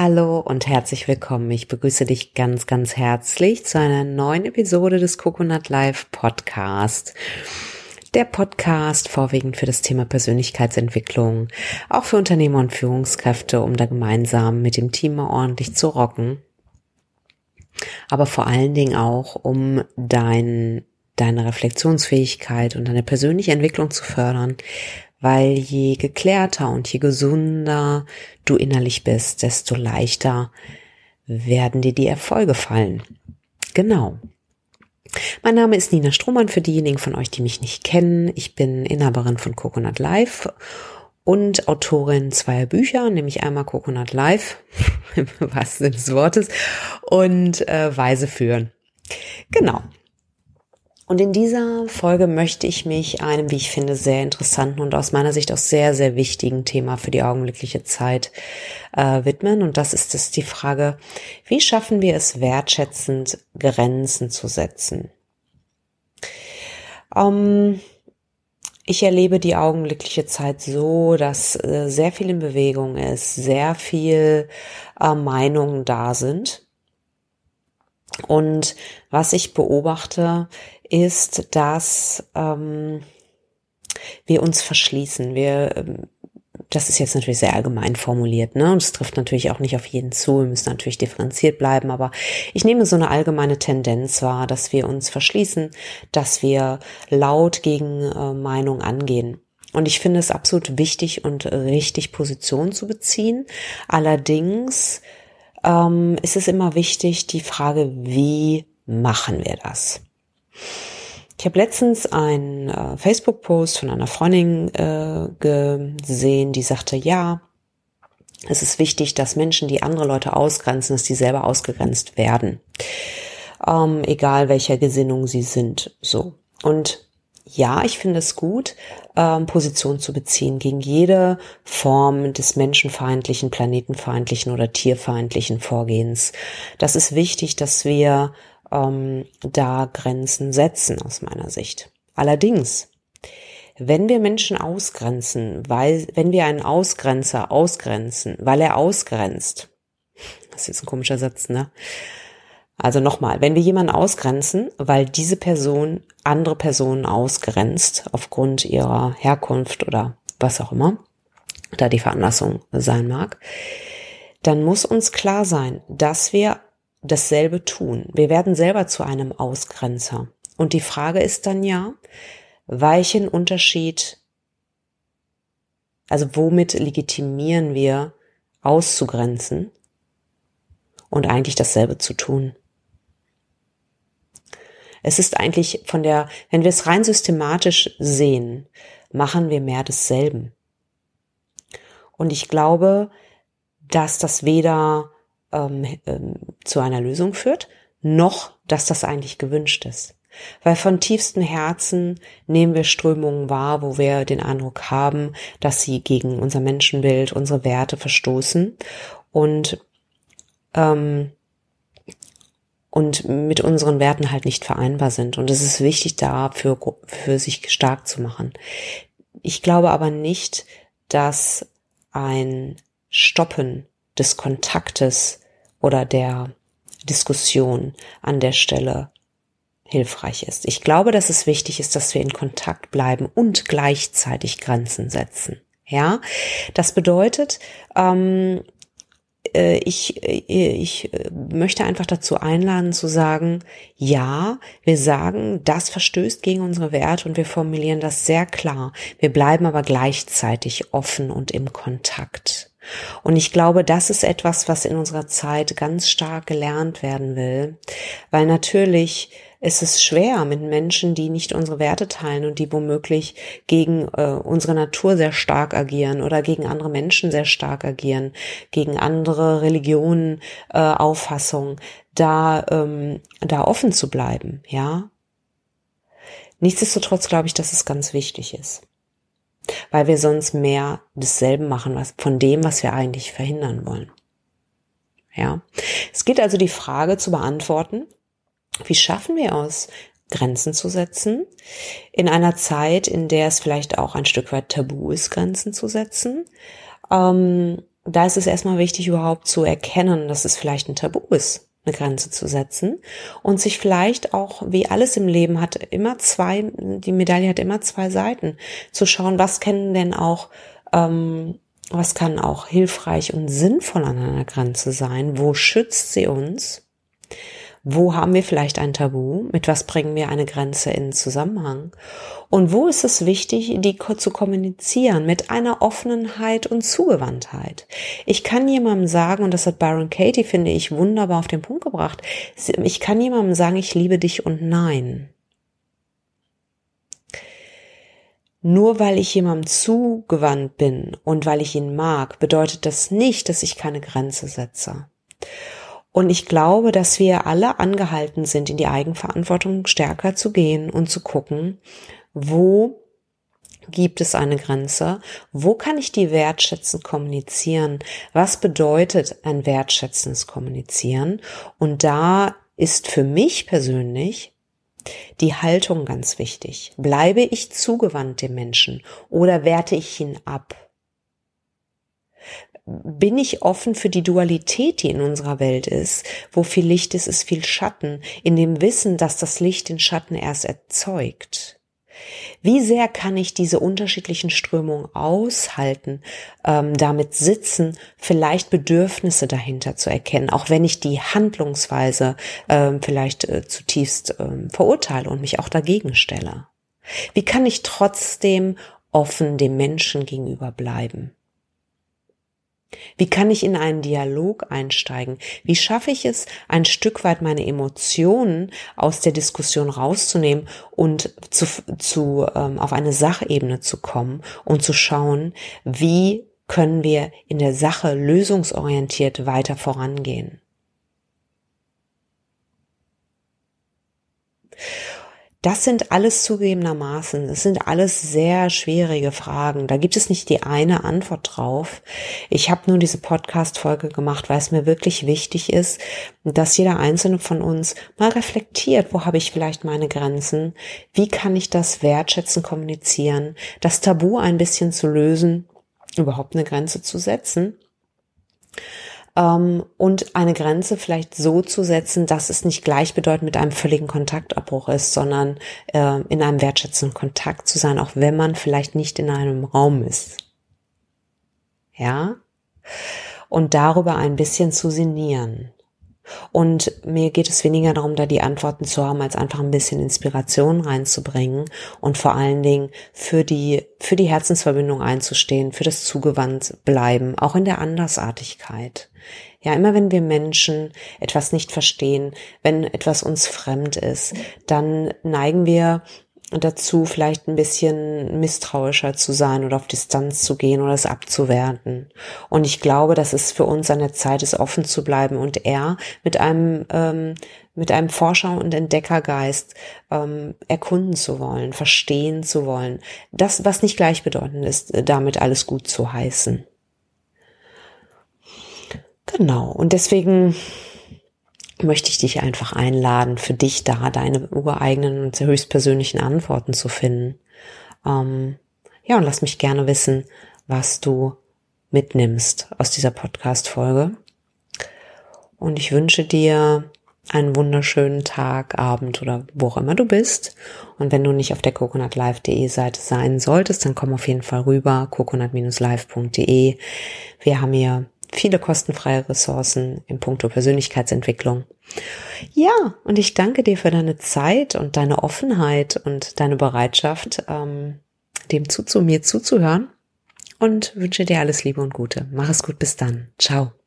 Hallo und herzlich willkommen. Ich begrüße dich ganz, ganz herzlich zu einer neuen Episode des Coconut Live Podcast. Der Podcast vorwiegend für das Thema Persönlichkeitsentwicklung, auch für Unternehmer und Führungskräfte, um da gemeinsam mit dem Team mal ordentlich zu rocken. Aber vor allen Dingen auch, um dein, deine Reflexionsfähigkeit und deine persönliche Entwicklung zu fördern, weil je geklärter und je gesunder du innerlich bist, desto leichter werden dir die Erfolge fallen. Genau. Mein Name ist Nina Strohmann für diejenigen von euch, die mich nicht kennen. Ich bin Inhaberin von Coconut Life und Autorin zweier Bücher, nämlich einmal Coconut Life, im wahrsten Sinne des Wortes, und äh, Weise führen. Genau. Und in dieser Folge möchte ich mich einem, wie ich finde, sehr interessanten und aus meiner Sicht auch sehr, sehr wichtigen Thema für die augenblickliche Zeit äh, widmen. Und das ist es die Frage, wie schaffen wir es wertschätzend, Grenzen zu setzen? Ähm, ich erlebe die augenblickliche Zeit so, dass äh, sehr viel in Bewegung ist, sehr viel äh, Meinungen da sind. Und was ich beobachte, ist, dass ähm, wir uns verschließen. Wir, ähm, das ist jetzt natürlich sehr allgemein formuliert, ne? Und es trifft natürlich auch nicht auf jeden zu. Wir müssen natürlich differenziert bleiben, aber ich nehme so eine allgemeine Tendenz wahr, dass wir uns verschließen, dass wir laut gegen äh, Meinung angehen. Und ich finde es absolut wichtig und richtig, Position zu beziehen. Allerdings ähm, ist es immer wichtig, die Frage, wie machen wir das? Ich habe letztens einen äh, Facebook-Post von einer Freundin äh, gesehen, die sagte, ja, es ist wichtig, dass Menschen, die andere Leute ausgrenzen, dass die selber ausgegrenzt werden. Ähm, egal welcher Gesinnung sie sind. So. Und ja, ich finde es gut, ähm, Position zu beziehen gegen jede Form des menschenfeindlichen, planetenfeindlichen oder tierfeindlichen Vorgehens. Das ist wichtig, dass wir ähm, da Grenzen setzen aus meiner Sicht. Allerdings, wenn wir Menschen ausgrenzen, weil, wenn wir einen Ausgrenzer ausgrenzen, weil er ausgrenzt, das ist jetzt ein komischer Satz, ne? Also nochmal, wenn wir jemanden ausgrenzen, weil diese Person andere Personen ausgrenzt aufgrund ihrer Herkunft oder was auch immer, da die Veranlassung sein mag, dann muss uns klar sein, dass wir dasselbe tun. Wir werden selber zu einem Ausgrenzer. Und die Frage ist dann ja, welchen Unterschied, also womit legitimieren wir auszugrenzen und eigentlich dasselbe zu tun? Es ist eigentlich von der, wenn wir es rein systematisch sehen, machen wir mehr desselben. Und ich glaube, dass das weder ähm, ähm, zu einer Lösung führt, noch dass das eigentlich gewünscht ist. Weil von tiefstem Herzen nehmen wir Strömungen wahr, wo wir den Eindruck haben, dass sie gegen unser Menschenbild, unsere Werte verstoßen und ähm, und mit unseren Werten halt nicht vereinbar sind. Und es ist wichtig, dafür für sich stark zu machen. Ich glaube aber nicht, dass ein Stoppen des Kontaktes oder der Diskussion an der Stelle hilfreich ist. Ich glaube, dass es wichtig ist, dass wir in Kontakt bleiben und gleichzeitig Grenzen setzen. Ja, das bedeutet, ähm, äh, ich, äh, ich möchte einfach dazu einladen zu sagen, ja, wir sagen, das verstößt gegen unsere Werte und wir formulieren das sehr klar. Wir bleiben aber gleichzeitig offen und im Kontakt. Und ich glaube, das ist etwas, was in unserer Zeit ganz stark gelernt werden will, weil natürlich ist es schwer mit Menschen, die nicht unsere Werte teilen und die womöglich gegen äh, unsere Natur sehr stark agieren oder gegen andere Menschen sehr stark agieren, gegen andere Religionen, äh, Auffassungen, da ähm, da offen zu bleiben, ja. Nichtsdestotrotz glaube ich, dass es ganz wichtig ist weil wir sonst mehr desselben machen, was, von dem, was wir eigentlich verhindern wollen. Ja. Es geht also die Frage zu beantworten, wie schaffen wir es, Grenzen zu setzen, in einer Zeit, in der es vielleicht auch ein Stück weit tabu ist, Grenzen zu setzen. Ähm, da ist es erstmal wichtig, überhaupt zu erkennen, dass es vielleicht ein Tabu ist, eine Grenze zu setzen und sich vielleicht auch, wie alles im Leben hat, immer zwei, die Medaille hat immer zwei Seiten, zu schauen, was kennen denn auch, ähm, was kann auch hilfreich und sinnvoll an einer Grenze sein, wo schützt sie uns wo haben wir vielleicht ein Tabu? Mit was bringen wir eine Grenze in Zusammenhang? Und wo ist es wichtig, die zu kommunizieren mit einer Offenheit und Zugewandtheit? Ich kann jemandem sagen, und das hat Baron Katie, finde ich, wunderbar auf den Punkt gebracht, ich kann jemandem sagen, ich liebe dich und nein. Nur weil ich jemandem zugewandt bin und weil ich ihn mag, bedeutet das nicht, dass ich keine Grenze setze. Und ich glaube, dass wir alle angehalten sind, in die Eigenverantwortung stärker zu gehen und zu gucken, wo gibt es eine Grenze? Wo kann ich die wertschätzend kommunizieren? Was bedeutet ein wertschätzendes Kommunizieren? Und da ist für mich persönlich die Haltung ganz wichtig. Bleibe ich zugewandt dem Menschen oder werte ich ihn ab? Bin ich offen für die Dualität, die in unserer Welt ist. Wo viel Licht ist, ist viel Schatten, in dem Wissen, dass das Licht den Schatten erst erzeugt. Wie sehr kann ich diese unterschiedlichen Strömungen aushalten, ähm, damit sitzen, vielleicht Bedürfnisse dahinter zu erkennen, auch wenn ich die Handlungsweise ähm, vielleicht äh, zutiefst ähm, verurteile und mich auch dagegen stelle? Wie kann ich trotzdem offen dem Menschen gegenüber bleiben? Wie kann ich in einen Dialog einsteigen? Wie schaffe ich es, ein Stück weit meine Emotionen aus der Diskussion rauszunehmen und zu, zu ähm, auf eine Sachebene zu kommen und zu schauen, wie können wir in der Sache lösungsorientiert weiter vorangehen? Das sind alles zugegebenermaßen, es sind alles sehr schwierige Fragen. Da gibt es nicht die eine Antwort drauf. Ich habe nur diese Podcast-Folge gemacht, weil es mir wirklich wichtig ist, dass jeder einzelne von uns mal reflektiert, wo habe ich vielleicht meine Grenzen? Wie kann ich das wertschätzen, kommunizieren? Das Tabu ein bisschen zu lösen, überhaupt eine Grenze zu setzen und eine Grenze vielleicht so zu setzen, dass es nicht gleichbedeutend mit einem völligen Kontaktabbruch ist, sondern äh, in einem wertschätzenden Kontakt zu sein, auch wenn man vielleicht nicht in einem Raum ist. Ja? Und darüber ein bisschen zu sinnieren. Und mir geht es weniger darum, da die Antworten zu haben, als einfach ein bisschen Inspiration reinzubringen und vor allen Dingen für die, für die Herzensverbindung einzustehen, für das Zugewandt bleiben, auch in der Andersartigkeit. Ja, immer wenn wir Menschen etwas nicht verstehen, wenn etwas uns fremd ist, dann neigen wir dazu, vielleicht ein bisschen misstrauischer zu sein oder auf Distanz zu gehen oder es abzuwerten. Und ich glaube, dass es für uns an der Zeit ist, offen zu bleiben und er mit einem ähm, mit einem Forscher- und Entdeckergeist ähm, erkunden zu wollen, verstehen zu wollen. Das, was nicht gleichbedeutend ist, damit alles gut zu heißen. Genau. Und deswegen möchte ich dich einfach einladen, für dich da deine ureigenen und höchstpersönlichen Antworten zu finden. Ähm, ja, und lass mich gerne wissen, was du mitnimmst aus dieser Podcast-Folge. Und ich wünsche dir einen wunderschönen Tag, Abend oder wo auch immer du bist. Und wenn du nicht auf der coconutlife.de Seite sein solltest, dann komm auf jeden Fall rüber, coconut-live.de. Wir haben hier viele kostenfreie Ressourcen im Punkto Persönlichkeitsentwicklung. Ja, und ich danke dir für deine Zeit und deine Offenheit und deine Bereitschaft, ähm, dem zu, zu mir zuzuhören und wünsche dir alles Liebe und Gute. Mach es gut, bis dann. Ciao.